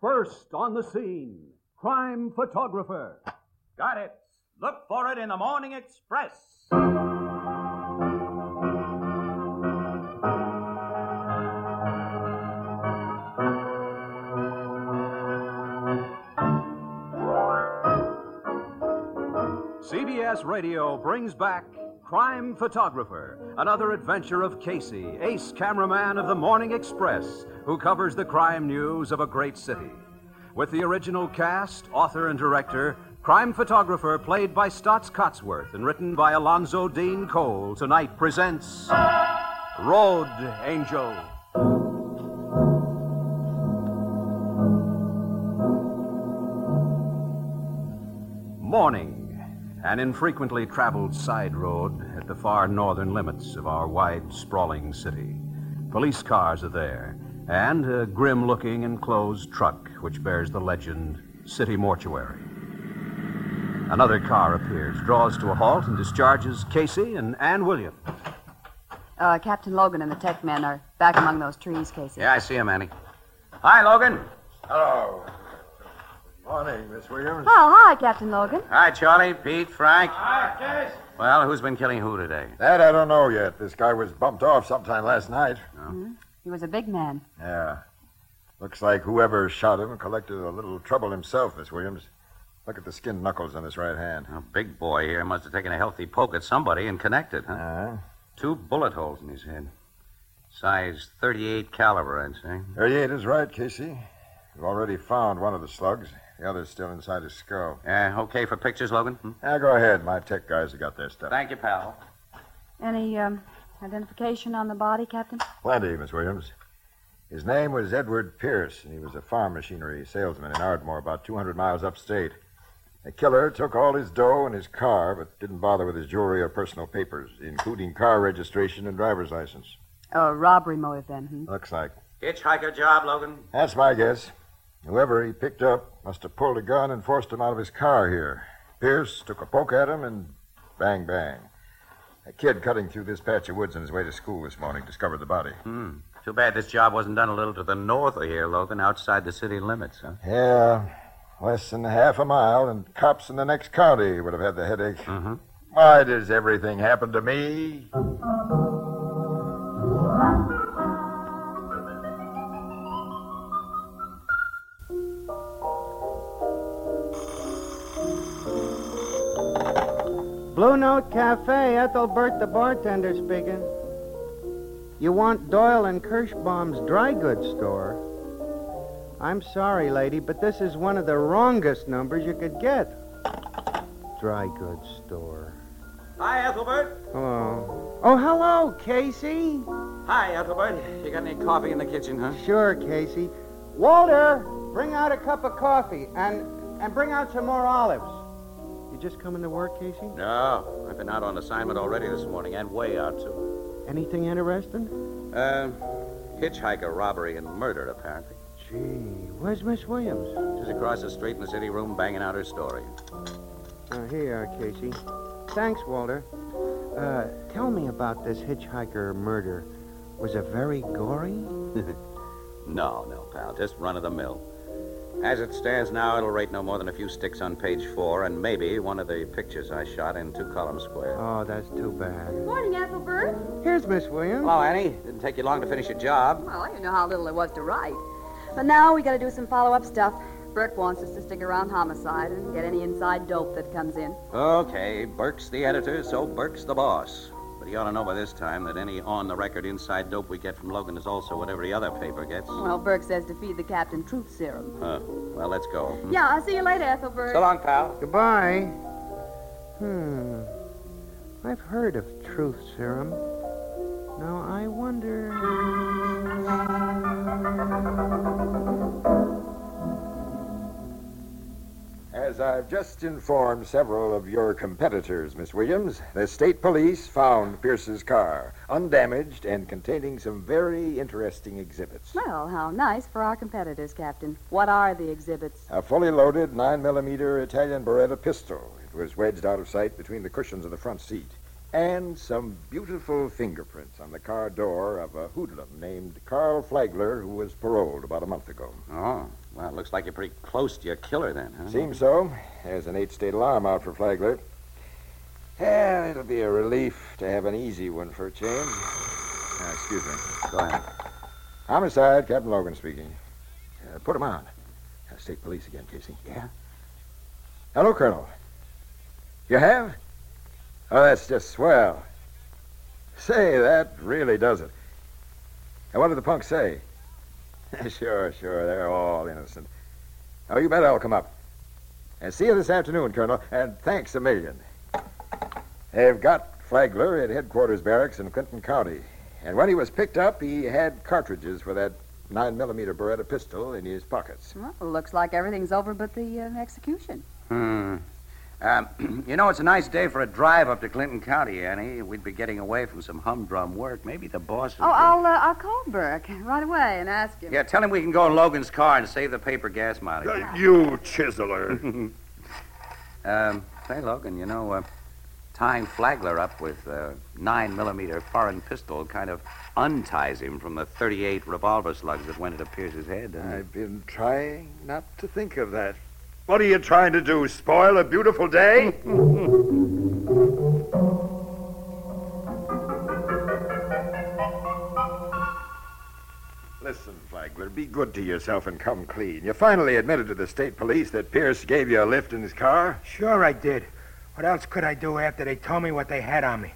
First on the scene, crime photographer. Got it. Look for it in the Morning Express. CBS Radio brings back Crime Photographer, another adventure of Casey, ace cameraman of the Morning Express, who covers the crime news of a great city. With the original cast, author, and director, Crime Photographer, played by Staats Cotsworth and written by Alonzo Deen Cole, tonight presents Road Angel. Morning. An infrequently traveled side road at the far northern limits of our wide, sprawling city. Police cars are there, and a grim looking enclosed truck which bears the legend City Mortuary. Another car appears, draws to a halt, and discharges Casey and Ann Williams. Uh, Captain Logan and the tech men are back among those trees, Casey. Yeah, I see him, Annie. Hi, Logan. Hello. Morning, Miss Williams. Oh, hi, Captain Logan. Hi, Charlie, Pete, Frank. Hi, Case. Well, who's been killing who today? That I don't know yet. This guy was bumped off sometime last night. He was a big man. Yeah. Looks like whoever shot him collected a little trouble himself, Miss Williams. Look at the skin knuckles on his right hand. A big boy here must have taken a healthy poke at somebody and connected, huh? Uh, Two bullet holes in his head. Size 38 caliber, I'd say. 38 is right, Casey. We've already found one of the slugs. The other's still inside his skull. Yeah, okay for pictures, Logan? Hmm? Now, go ahead. My tech guys have got their stuff. Thank you, pal. Any um, identification on the body, Captain? Plenty, Miss Williams. His name was Edward Pierce, and he was a farm machinery salesman in Ardmore, about 200 miles upstate. The killer took all his dough and his car, but didn't bother with his jewelry or personal papers, including car registration and driver's license. A robbery motive, then. Hmm? Looks like. Hitchhiker job, Logan? That's my guess. Whoever he picked up must have pulled a gun and forced him out of his car here. Pierce took a poke at him and bang, bang. A kid cutting through this patch of woods on his way to school this morning discovered the body. Hmm. Too bad this job wasn't done a little to the north of here, Logan, outside the city limits, huh? Yeah, less than half a mile, and cops in the next county would have had the headache. Mm-hmm. Why does everything happen to me? Blue Note Cafe, Ethelbert the bartender speaking. You want Doyle and Kirschbaum's dry goods store? I'm sorry, lady, but this is one of the wrongest numbers you could get. Dry goods store. Hi, Ethelbert. Hello. Oh, hello, Casey. Hi, Ethelbert. You got any coffee in the kitchen, huh? Sure, Casey. Walter, bring out a cup of coffee and and bring out some more olives. You just coming to work, Casey? No, I've been out on assignment already this morning and way out, too. Anything interesting? Uh, hitchhiker robbery and murder, apparently. Gee, where's Miss Williams? She's across the street in the city room banging out her story. Oh, here you are, Casey. Thanks, Walter. Uh, tell me about this hitchhiker murder. Was it very gory? No, no, pal. Just run of the mill. As it stands now, it'll rate no more than a few sticks on page four, and maybe one of the pictures I shot in two column square. Oh, that's too bad. Morning, Ethelbert. Here's Miss Williams. Hello, Annie. Didn't take you long to finish your job. Well, you know how little there was to write. But now we got to do some follow-up stuff. Burke wants us to stick around homicide and get any inside dope that comes in. Okay, Burke's the editor, so Burke's the boss. But he ought to know by this time that any on-the-record inside dope we get from Logan is also what every other paper gets. Well, Burke says to feed the captain truth serum. Huh. Well, let's go. Hmm? Yeah, I'll see you later, Ethelbert. So long, pal. Goodbye. Hmm. I've heard of truth serum. Now, I wonder. As I've just informed several of your competitors, Miss Williams, the state police found Pierce's car, undamaged and containing some very interesting exhibits. Well, how nice for our competitors, Captain. What are the exhibits? A fully loaded 9mm Italian Beretta pistol. It was wedged out of sight between the cushions of the front seat. And some beautiful fingerprints on the car door of a hoodlum named Carl Flagler, who was paroled about a month ago. Oh. Well, it looks like you're pretty close to your killer then, huh? Seems so. There's an eight state alarm out for Flagler. Yeah, it'll be a relief to have an easy one for a change. Uh, excuse me. Go ahead. Homicide, Captain Logan speaking. Uh, put him on. Uh, state police again, Casey. Yeah? Hello, Colonel. You have? Oh, that's just swell. Say, that really does it. And what did the punk say? sure, sure, they're all innocent. Oh, you bet I'll come up. And see you this afternoon, Colonel, and thanks a million. They've got Flagler at headquarters barracks in Clinton County. And when he was picked up, he had cartridges for that 9 millimeter Beretta pistol in his pockets. Well, looks like everything's over but the uh, execution. Hmm. Um, you know, it's a nice day for a drive up to Clinton County, Annie. We'd be getting away from some humdrum work. Maybe the boss. Oh, I'll uh, I'll call Burke right away and ask him. Yeah, tell him we can go in Logan's car and save the paper gas mileage. You chiseler. Um, say, Logan, you know, uh, tying Flagler up with a nine millimeter foreign pistol kind of unties him from the 38 revolver slugs that went into Pierce's head. doesn't it? I've been trying not to think of that. What are you trying to do? Spoil a beautiful day? Listen, Flagler, be good to yourself and come clean. You finally admitted to the state police that Pierce gave you a lift in his car? Sure I did. What else could I do after they told me what they had on me?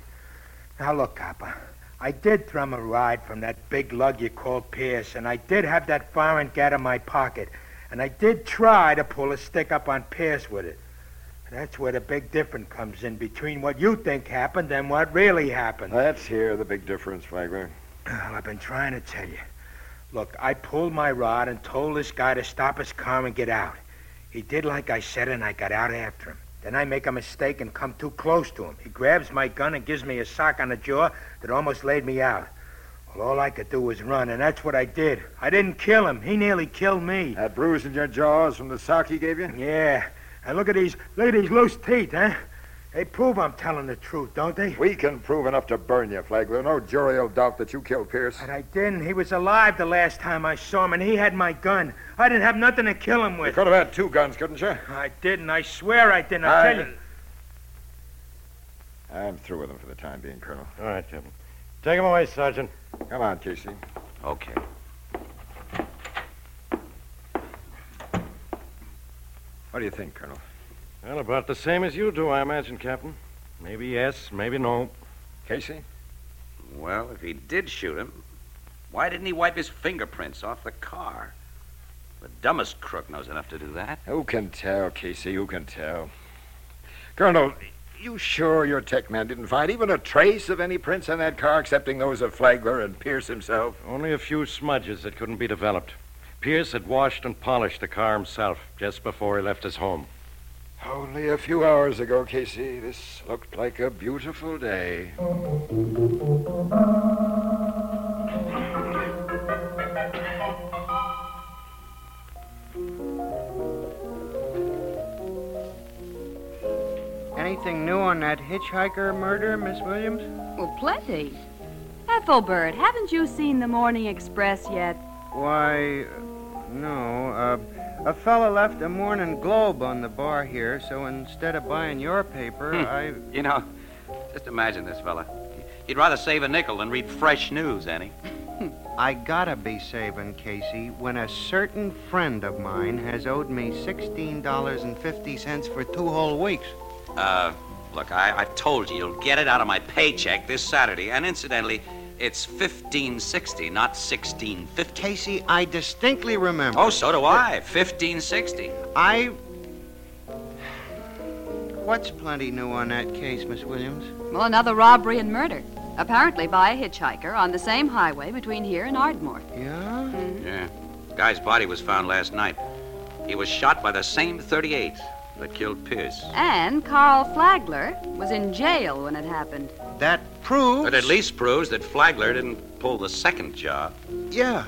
Now look, Copper. I did thrum a ride from that big lug you call Pierce, and I did have that foreign gat in my pocket, and I did try to pull a stick up on Pierce with it. That's where the big difference comes in between what you think happened and what really happened. Let's hear the big difference, Flagler. Well, I've been trying to tell you. Look, I pulled my rod and told this guy to stop his car and get out. He did like I said, and I got out after him. Then I make a mistake and come too close to him. He grabs my gun and gives me a sock on the jaw that almost laid me out. Well, all I could do was run, and that's what I did. I didn't kill him. He nearly killed me. That bruise in your jaws from the sock he gave you? Yeah. And look at these, look at these loose teeth, huh? They prove I'm telling the truth, don't they? We can prove enough to burn you, Flagler. No jury will doubt that you killed Pierce. But I didn't. He was alive the last time I saw him, and he had my gun. I didn't have nothing to kill him with. You could have had two guns, couldn't you? I didn't. I swear I didn't. I I- tell you. I'm through with him for the time being, Colonel. All right, Captain. Take him away, Sergeant. Come on, Casey. Okay. What do you think, Colonel? Well, about the same as you do, I imagine, Captain. Maybe yes, maybe no. Casey? Well, if he did shoot him, why didn't he wipe his fingerprints off the car? The dumbest crook knows enough to do that. Who can tell, Casey? Who can tell? Colonel, you sure your tech man didn't find even a trace of any prints on that car excepting those of Flagler and Pierce himself? Only a few smudges that couldn't be developed. Pierce had washed and polished the car himself just before he left his home. Only a few hours ago, Casey, this looked like a beautiful day. Anything new on that hitchhiker murder, Miss Williams? Well, plenty. Ethelbert, haven't you seen the Morning Express yet? Why, no. Uh, a fella left a morning globe on the bar here, so instead of buying your paper, Hmm. I. You know, just imagine this fella. He'd rather save a nickel than read fresh news, Annie. I gotta be saving, Casey, when a certain friend of mine has owed me $16.50 for two whole weeks. Uh, look, I, I told you you'll get it out of my paycheck this Saturday. And incidentally, it's fifteen sixty, not sixteen fifty. Casey, I distinctly remember. Oh, so do I. Fifteen sixty. I. What's plenty new on that case, Miss Williams? Well, another robbery and murder. Apparently by a hitchhiker on the same highway between here and Ardmore. Yeah? Yeah. Guy's body was found last night. He was shot by the same 38 that killed Pierce. And Carl Flagler was in jail when it happened. That proves. But at least proves that Flagler didn't pull the second job. Yeah.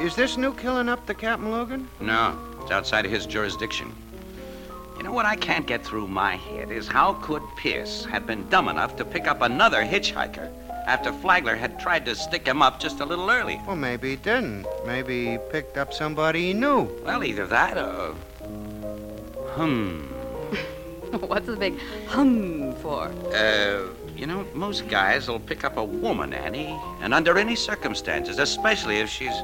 Is this new killing up to Captain Logan? No, it's outside of his jurisdiction. You know what I can't get through my head is how could Pierce have been dumb enough to pick up another hitchhiker? after Flagler had tried to stick him up just a little early. Well, maybe he didn't. Maybe he picked up somebody he knew. Well, either that or. Hmm. What's the big hum for? Uh, you know, most guys will pick up a woman, Annie, and under any circumstances, especially if she's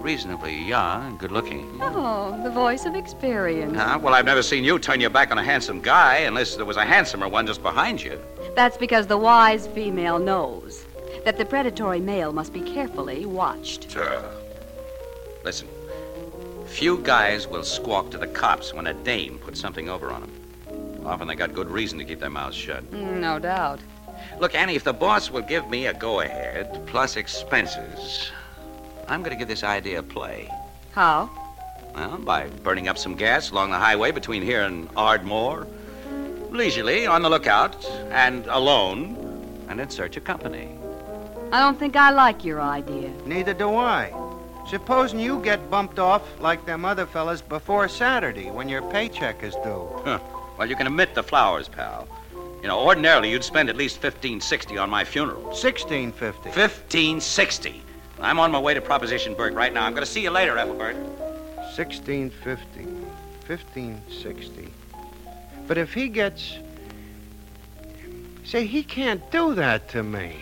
reasonably young and good looking. Oh, the voice of experience. Huh? Well, I've never seen you turn your back on a handsome guy unless there was a handsomer one just behind you. That's because the wise female knows that the predatory male must be carefully watched. Sure. Listen, few guys will squawk to the cops when a dame puts something over on them. Often they got good reason to keep their mouths shut. No doubt. Look, Annie, if the boss will give me a go ahead plus expenses, I'm going to give this idea a play. How? Well, by burning up some gas along the highway between here and Ardmore, leisurely, on the lookout, and alone, and in search of company. I don't think I like your idea. Neither do I. Supposing you get bumped off like them other fellas before Saturday when your paycheck is due. Well, you can omit the flowers, pal. You know, ordinarily you'd spend at least fifteen sixty on my funeral. 1650. Fifteen sixty. I'm on my way to Proposition Burke right now. I'm going to see you later, Ethelbert. 1650. 1560. But if he gets. Say, he can't do that to me.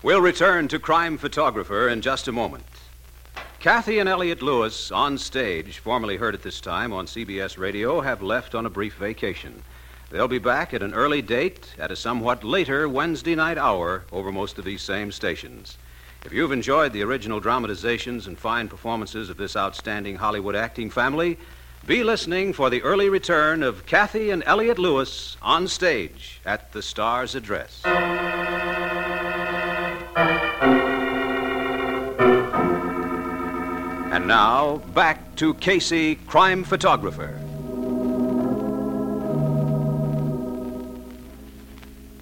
We'll return to Crime Photographer in just a moment. Cathy and Elliott Lewis, on stage, formerly heard at this time on CBS Radio, have left on a brief vacation. They'll be back at an early date at a somewhat later Wednesday night hour over most of these same stations. If you've enjoyed the original dramatizations and fine performances of this outstanding Hollywood acting family, be listening for the early return of Cathy and Elliott Lewis on stage at the Star's Address. And now, back to Casey, crime photographer.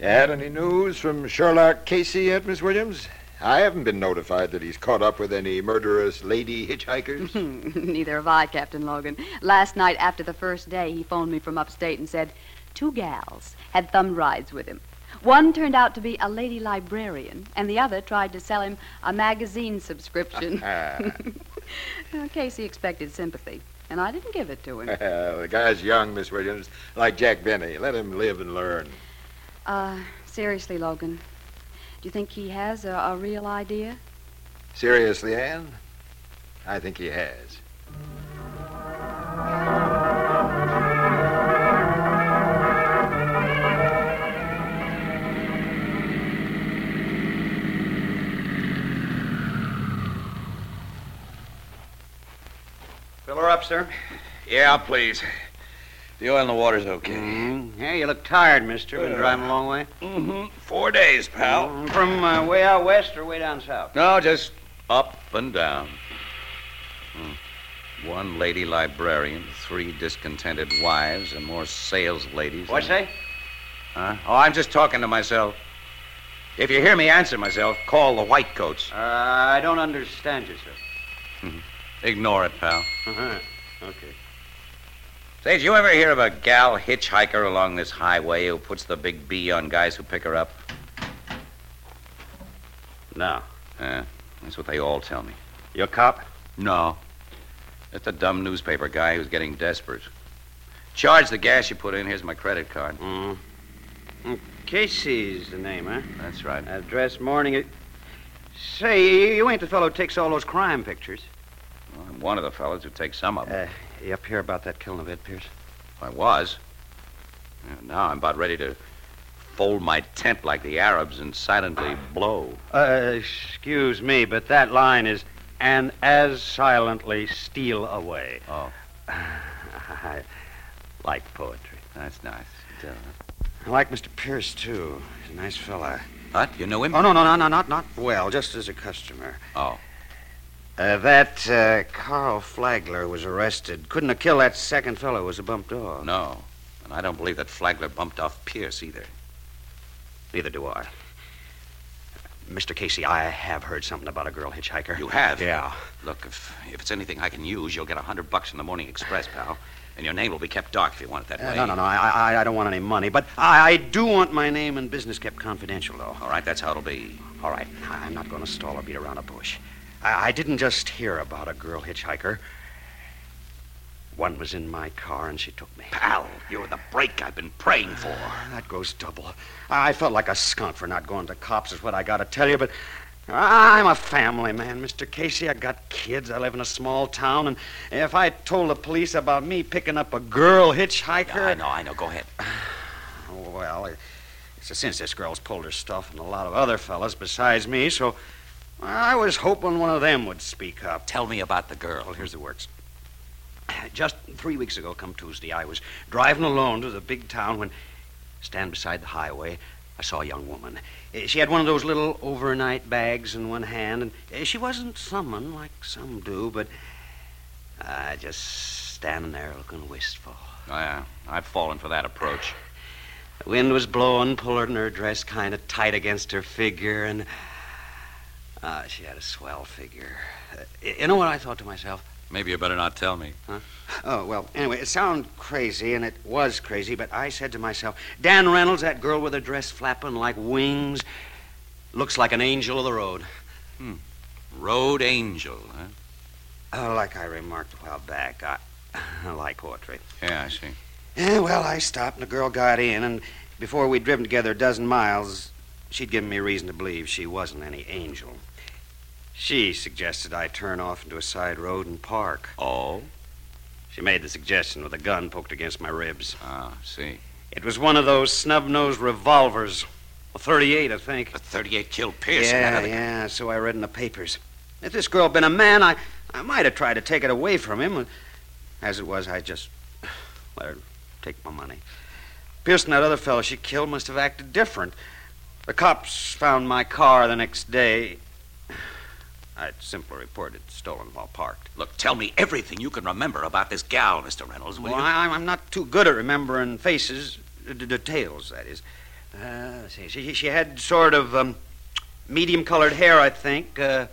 Had any news from Sherlock Casey yet, Miss Williams? I haven't been notified that he's caught up with any murderous lady hitchhikers. Neither have I, Captain Logan. Last night, after the first day, he phoned me from upstate and said two gals had thumb rides with him. One turned out to be a lady librarian, and the other tried to sell him a magazine subscription. Casey expected sympathy, and I didn't give it to him. the guy's young, Miss Williams, like Jack Benny. Let him live and learn. Uh, seriously, Logan, do you think he has a, a real idea? Seriously, Anne? I think he has. Sir. Yeah, please. The oil in the water's okay. Mm-hmm. Yeah, you look tired, mister. Been driving a long way? Mm-hmm. Four days, pal. Mm, From uh, way out west or way down south? No, just up and down. Hmm. One lady librarian, three discontented wives, and more sales ladies. What's that? Huh? Oh, I'm just talking to myself. If you hear me answer myself, call the white coats. Uh, I don't understand you, sir. Ignore it, pal. Uh-huh. Okay. Say, did you ever hear of a gal hitchhiker along this highway who puts the big B on guys who pick her up? No. Yeah, that's what they all tell me. You a cop? No. Just a dumb newspaper guy who's getting desperate. Charge the gas you put in. Here's my credit card. Mm. Mm, Casey's the name, huh? That's right. Address morning. Say, you ain't the fellow who takes all those crime pictures. I'm one of the fellows who takes some of them. Uh, you up here about that killing of Ed Pierce? I was. Now I'm about ready to fold my tent like the Arabs and silently blow. Uh, excuse me, but that line is, and as silently steal away. Oh. I like poetry. That's nice. Uh, I like Mr. Pierce, too. He's a nice fella. What? You know him? Oh, no, no, no, no, not, not well, just as a customer. Oh. Uh, that uh, Carl Flagler was arrested. Couldn't have killed that second fellow who was a bumped off. No. And I don't believe that Flagler bumped off Pierce either. Neither do I. Mr. Casey, I have heard something about a girl hitchhiker. You have? Yeah. Look, if, if it's anything I can use, you'll get a hundred bucks in the Morning Express, pal. And your name will be kept dark if you want it that Uh, way. no, no, no. I, I, I don't want any money, but I, I do want my name and business kept confidential, though. All right, that's how it'll be. All right, I'm not going to stall or beat around a bush. I, I didn't just hear about a girl hitchhiker. One was in my car and she took me. Pal, you're the break I've been praying for. Ah, that goes double. I felt like a skunk for not going to cops, is what I got to tell you, but I'm a family man, Mr. Casey. I got kids. I live in a small town, and if I told the police about me picking up a girl hitchhiker. I know, I know. Go ahead. Well, it- it's a since this girl's pulled her stuff and a lot of other fellas besides me, so I was hoping one of them would speak up. Tell me about the girl. Well, here's the works. Just three weeks ago, come Tuesday, I was driving alone to the big town when, stand beside the highway, I saw a young woman. Eh, She had one of those little overnight bags in one hand, and eh, she wasn't summoned like some do, but uh, just standing there looking wistful. Oh, yeah, I've fallen for that approach. The wind was blowing, pulling her dress kind of tight against her figure, and uh, she had a swell figure. Uh, you know what I thought to myself? Maybe you better not tell me. Huh? Oh, well, anyway, it sounded crazy, and it was crazy, but I said to myself, Dan Reynolds, that girl with her dress flapping like wings, looks like an angel of the road. Hmm. Road Angel, huh? Uh, like I remarked a while back, I, I like poetry. Yeah, I see. Yeah, well, I stopped, and the girl got in, and before we'd driven together a dozen miles, she'd given me reason to believe she wasn't any angel. She suggested I turn off into a side road and park. Oh? She made the suggestion with a gun poked against my ribs. Ah, see. It was one of those snub-nosed revolvers. A 38, I think. A 38 killed Pierce. yeah, yeah, so I read in the papers. If this girl had been a man, I, I might have tried to take it away from him. As it was, I just let her take my money. Pierce and that other fellow she killed must have acted different. The cops found my car the next day. I'd simply reported stolen while parked. Look, tell me everything you can remember about this gal, Mr. Reynolds, will Well, you? I, I'm not too good at remembering faces, d- details, that is. Uh, see. She, she had sort of um, medium colored hair, I think, uh,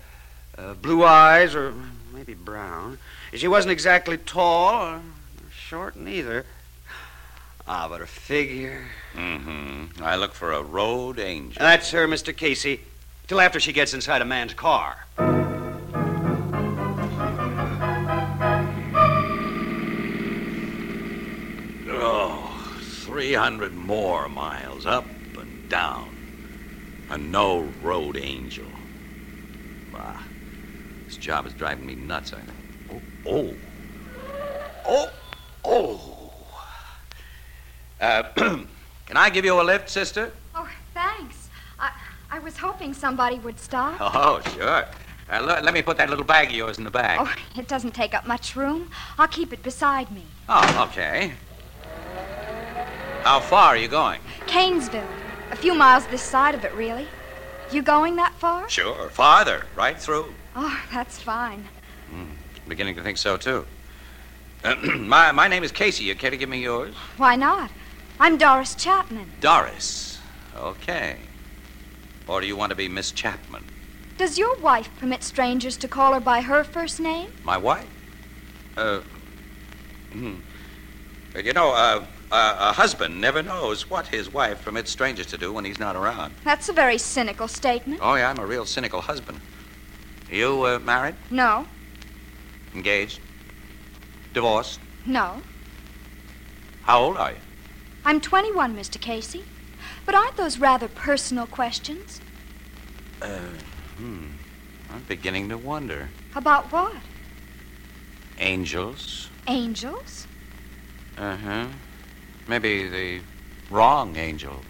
uh, blue eyes, or maybe brown. She wasn't exactly tall or short neither. Ah, but her figure. Mm-hmm. I look for a road angel. That's her, Mr. Casey, till after she gets inside a man's car. Oh, 300 more miles up and down. And no road angel. Ah, this job is driving me nuts, I think. Oh, oh, oh, oh. Uh, can I give you a lift, sister? Oh, thanks. I, I was hoping somebody would stop. Oh, sure. Uh, le- let me put that little bag of yours in the bag. Oh, it doesn't take up much room. I'll keep it beside me. Oh, okay. How far are you going? Canesville. A few miles this side of it, really. You going that far? Sure, farther, right through. Oh, that's fine. Beginning to think so, too. my, my name is Casey. You care to give me yours? Why not? I'm Doris Chapman. Doris. Okay. Or do you want to be Miss Chapman? Does your wife permit strangers to call her by her first name? My wife? Uh, hmm. You know, uh, uh, a husband never knows what his wife permits strangers to do when he's not around. That's a very cynical statement. Oh, yeah, I'm a real cynical husband. You uh, married? No, Engaged? Divorced? no. How old are you? I'm 21, Mr. Casey. But aren't those rather personal questions? Uh, hmm. I'm beginning to wonder. About what? Angels? Angels? Uh huh. Maybe the wrong angel.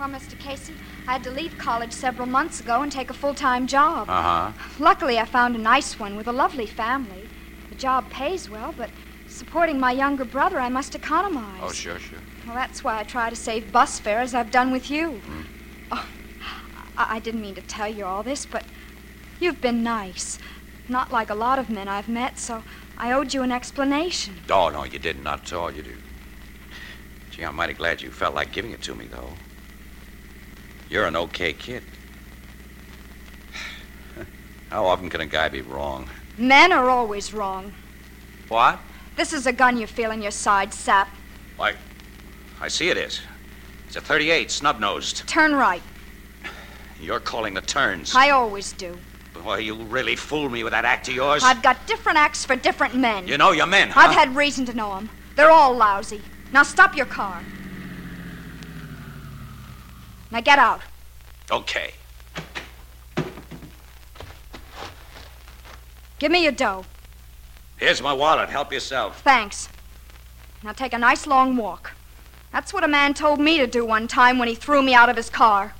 Well, Mr. Casey, I had to leave college several months ago and take a full time job. Uh huh. Luckily, I found a nice one with a lovely family. The job pays well, but supporting my younger brother, I must economize. Oh, sure, sure. Well, that's why I try to save bus fare as I've done with you. Oh, I-, I didn't mean to tell you all this, but you've been nice. Not like a lot of men I've met, so I owed you an explanation. Oh, no, you didn't. Not at all, you do. Gee, I'm mighty glad you felt like giving it to me, though. You're an okay kid. How often can a guy be wrong? Men are always wrong. What? This is a gun you feel in your side, sap. Why, I see it is. It's a 38, snub-nosed. Turn right. You're calling the turns. I always do. Boy, you really fooled me with that act of yours. I've got different acts for different men. You know your men, huh? I've had reason to know them. They're all lousy. Now stop your car. Now get out. Okay. Give me your dough. Here's my wallet. Help yourself. Thanks. Now take a nice long walk. That's what a man told me to do one time when he threw me out of his car.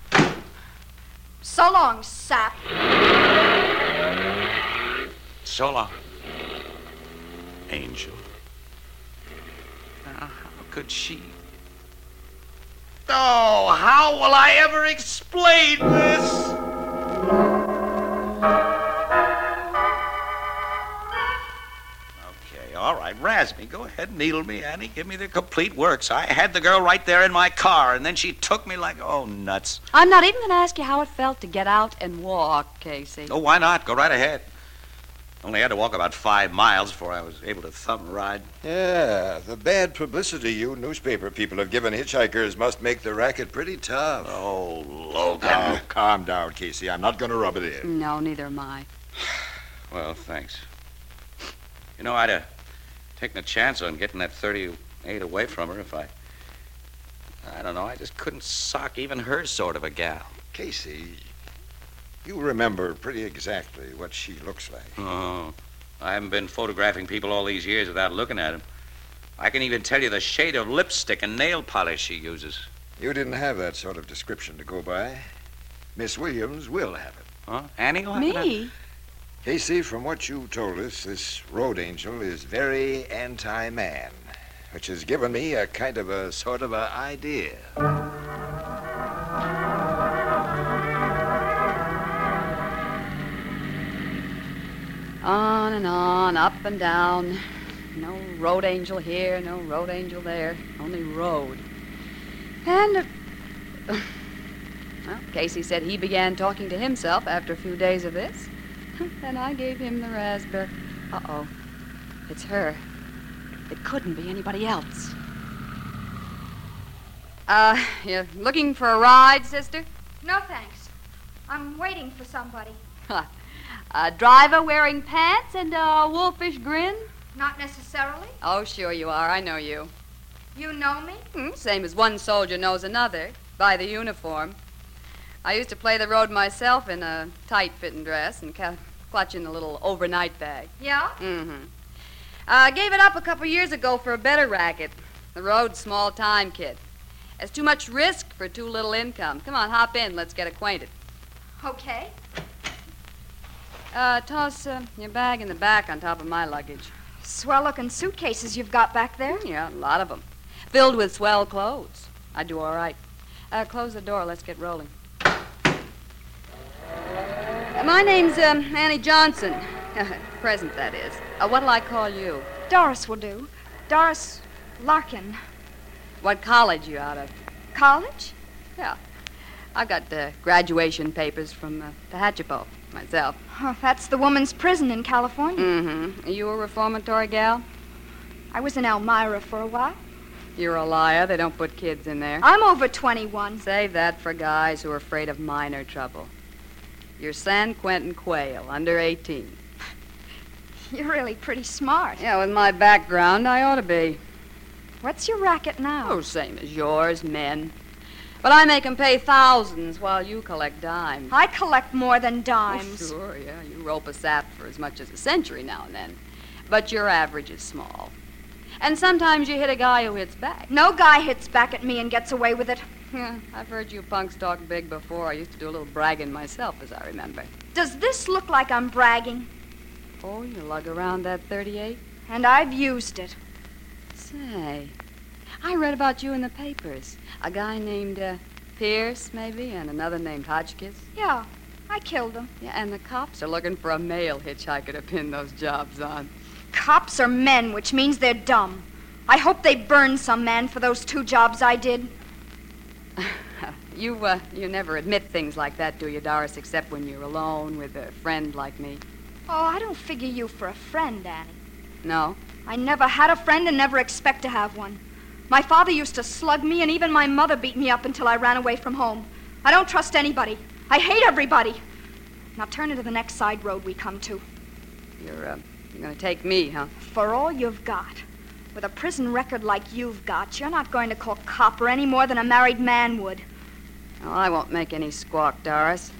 So long, sap. So long. Angel. Now, how could she? Oh, how will I ever explain this? Okay, all right, razz me. Go ahead, and needle me, Annie. Give me the complete works. I had the girl right there in my car, and then she took me like, oh, nuts. I'm not even going to ask you how it felt to get out and walk, Casey. Oh, why not? Go right ahead. Only had to walk about five miles before I was able to thumb a ride. Yeah, the bad publicity you newspaper people have given hitchhikers must make the racket pretty tough. Oh, Logan. Now, calm down, Casey. I'm not going to rub it in. No, neither am I. Well, thanks. You know, I'd have taken a chance on getting that 38 away from her if I. I don't know. I just couldn't sock even her sort of a gal. Casey, you remember pretty exactly what she looks like. Oh, I haven't been photographing people all these years without looking at them. I can even tell you the shade of lipstick and nail polish she uses. You didn't have that sort of description to go by. Miss Williams will have it. Huh? Annie? will have it? Me? Casey, from what you told us, this road angel is very anti-man, which has given me a kind of a sort of a idea. On and on, up and down. No road angel here, no road angel there. Only road. And. Uh, well, Casey said he began talking to himself after a few days of this. and I gave him the raspberry. Uh oh. It's her. It couldn't be anybody else. Uh, you looking for a ride, sister? No thanks. I'm waiting for somebody. A driver wearing pants and a wolfish grin? Not necessarily. Oh, sure you are. I know you. You know me? Hmm, same as one soldier knows another by the uniform. I used to play the road myself in a tight fitting dress and ca- clutching a little overnight bag. Yeah? Mm-hmm. I gave it up a couple years ago for a better racket. The road's small time, kid. It's too much risk for too little income. Come on, hop in. Let's get acquainted. Okay. Uh, toss uh, your bag in the back on top of my luggage. Swell looking suitcases you've got back there. Yeah, a lot of them. Filled with swell clothes. I do all right. Uh, close the door. Let's get rolling. My name's um, Annie Johnson. Present, that is. Uh, what'll I call you? Doris will do. Doris Larkin. What college you out of? College? Yeah. I got uh, graduation papers from uh, Tehachapi myself. Oh, that's the woman's prison in California. Mm-hmm. Are you a reformatory gal? I was in Elmira for a while. You're a liar. They don't put kids in there. I'm over 21. Save that for guys who are afraid of minor trouble. You're San Quentin Quail, under 18. You're really pretty smart. Yeah, with my background, I ought to be. What's your racket now? Oh, same as yours, men. But I make 'em pay thousands while you collect dimes. I collect more than dimes. Oh, sure, yeah. You rope a sap for as much as a century now and then. But your average is small. And sometimes you hit a guy who hits back. No guy hits back at me and gets away with it. Yeah, I've heard you punks talk big before. I used to do a little bragging myself, as I remember. Does this look like I'm bragging? Oh, you lug around that 38? And I've used it. Say, I read about you in the papers. A guy named uh, Pierce, maybe, and another named Hotchkiss. Yeah, I killed him. Yeah, and the cops are looking for a male hitchhiker to pin those jobs on. Cops are men, which means they're dumb. I hope they burn some man for those two jobs I did. You, uh, you never admit things like that, do you, Doris, except when you're alone with a friend like me? Oh, I don't figure you for a friend, Annie. No? I never had a friend and never expect to have one. My father used to slug me, and even my mother beat me up until I ran away from home. I don't trust anybody. I hate everybody. Now turn into the next side road we come to. You're, uh, you're going to take me, huh? For all you've got, with a prison record like you've got, you're not going to call copper any more than a married man would. Well, I won't make any squawk, Doris.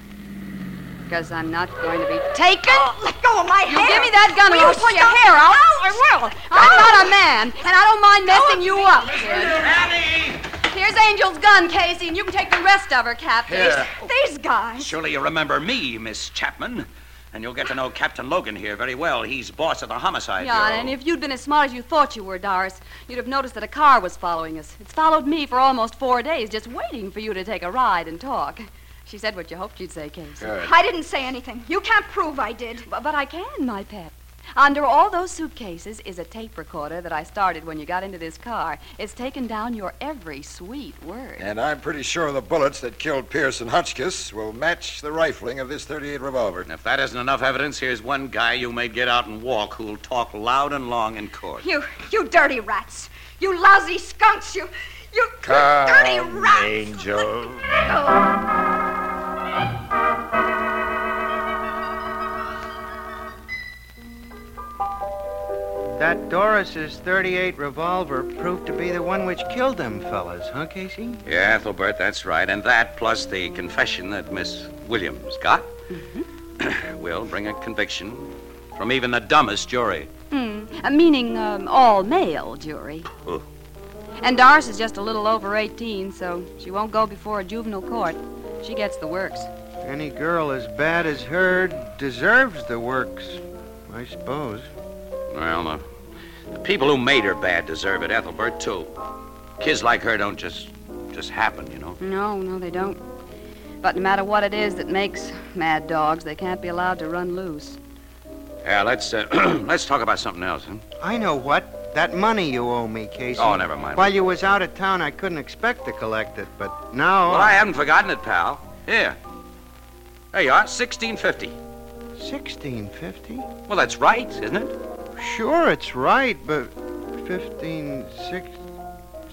Because I'm not going to be taken. Oh, let go of my You hair! give me that gun Will and I'll pull your hair out. Ouch! I will. I'm not a man, and I don't mind messing you up, kid. Here's Angel's gun, Casey, and you can take the rest of her, Captain. Here. These guys. Surely you remember me, Miss Chapman. And you'll get to know Captain Logan here very well. He's boss of the homicide Yeah, bureau. and if you'd been as smart as you thought you were, Doris, you'd have noticed that a car was following us. It's followed me for almost four days, just waiting for you to take a ride and talk. She said what you hoped you'd say, Casey. I didn't say anything. You can't prove I did. But, but I can, my pet. Under all those suitcases is a tape recorder that I started when you got into this car. It's taken down your every sweet word. And I'm pretty sure the bullets that killed Pierce and Hotchkiss will match the rifling of this 38 revolver. And if that isn't enough evidence, here's one guy you may get out and walk who'll talk loud and long in court. You, you dirty rats. You lousy skunks. You, you, you dirty rats. Angel. That Doris's 38 revolver proved to be the one which killed them fellas, huh, Casey? Yeah, Ethelbert, that's right. And that, plus the confession that Miss Williams got, will bring a conviction from even the dumbest jury. Hmm. Uh, meaning um, all male jury. Oh. And Doris is just a little over 18, so she won't go before a juvenile court. She gets the works. Any girl as bad as her deserves the works, I suppose. Well, the, the people who made her bad deserve it, Ethelbert, too. Kids like her don't just just happen, you know. No, no, they don't. But no matter what it is that makes mad dogs, they can't be allowed to run loose. Yeah, let's uh, let's talk about something else, huh? I know what. That money you owe me, Casey. Oh, never mind. While you was out of town, I couldn't expect to collect it, but now... Well, I haven't forgotten it, pal. Here. There you are, sixteen fifty. 1650? Well, that's right, isn't it? Sure, it's right, but 15... Six,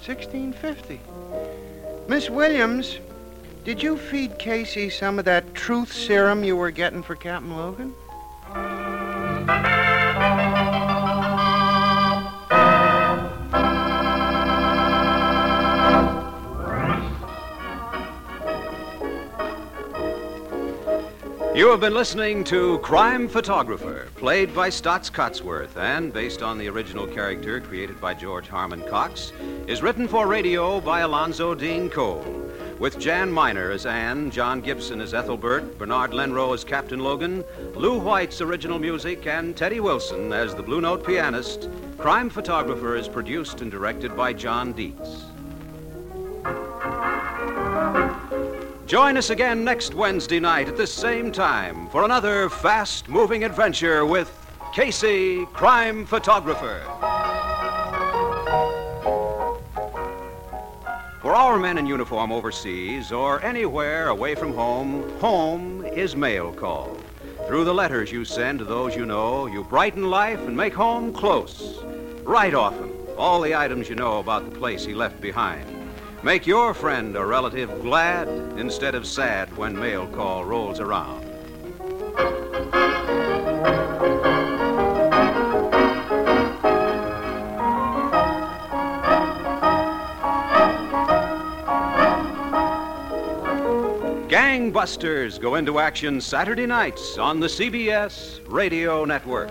1650. Miss Williams, did you feed Casey some of that truth serum you were getting for Captain Logan? You have been listening to Crime Photographer, played by Staats Cotsworth and based on the original character created by George Harmon Coxe, is written for radio by Alonzo Deen Cole, with Jan Miner as Anne, John Gibson as Ethelbert, Bernard Lenrow as Captain Logan, Lou White's original music, and Teddy Wilson as the Blue Note pianist. Crime Photographer is produced and directed by John Dietz. Join us again next Wednesday night at this same time for another fast moving adventure with Casey, crime photographer. For our men in uniform overseas or anywhere away from home, home is mail call. Through the letters you send to those you know, you brighten life and make home close. Write often all the items you know about the place he left behind. Make your friend or relative glad instead of sad when mail call rolls around. Gangbusters go into action Saturday nights on the CBS Radio Network.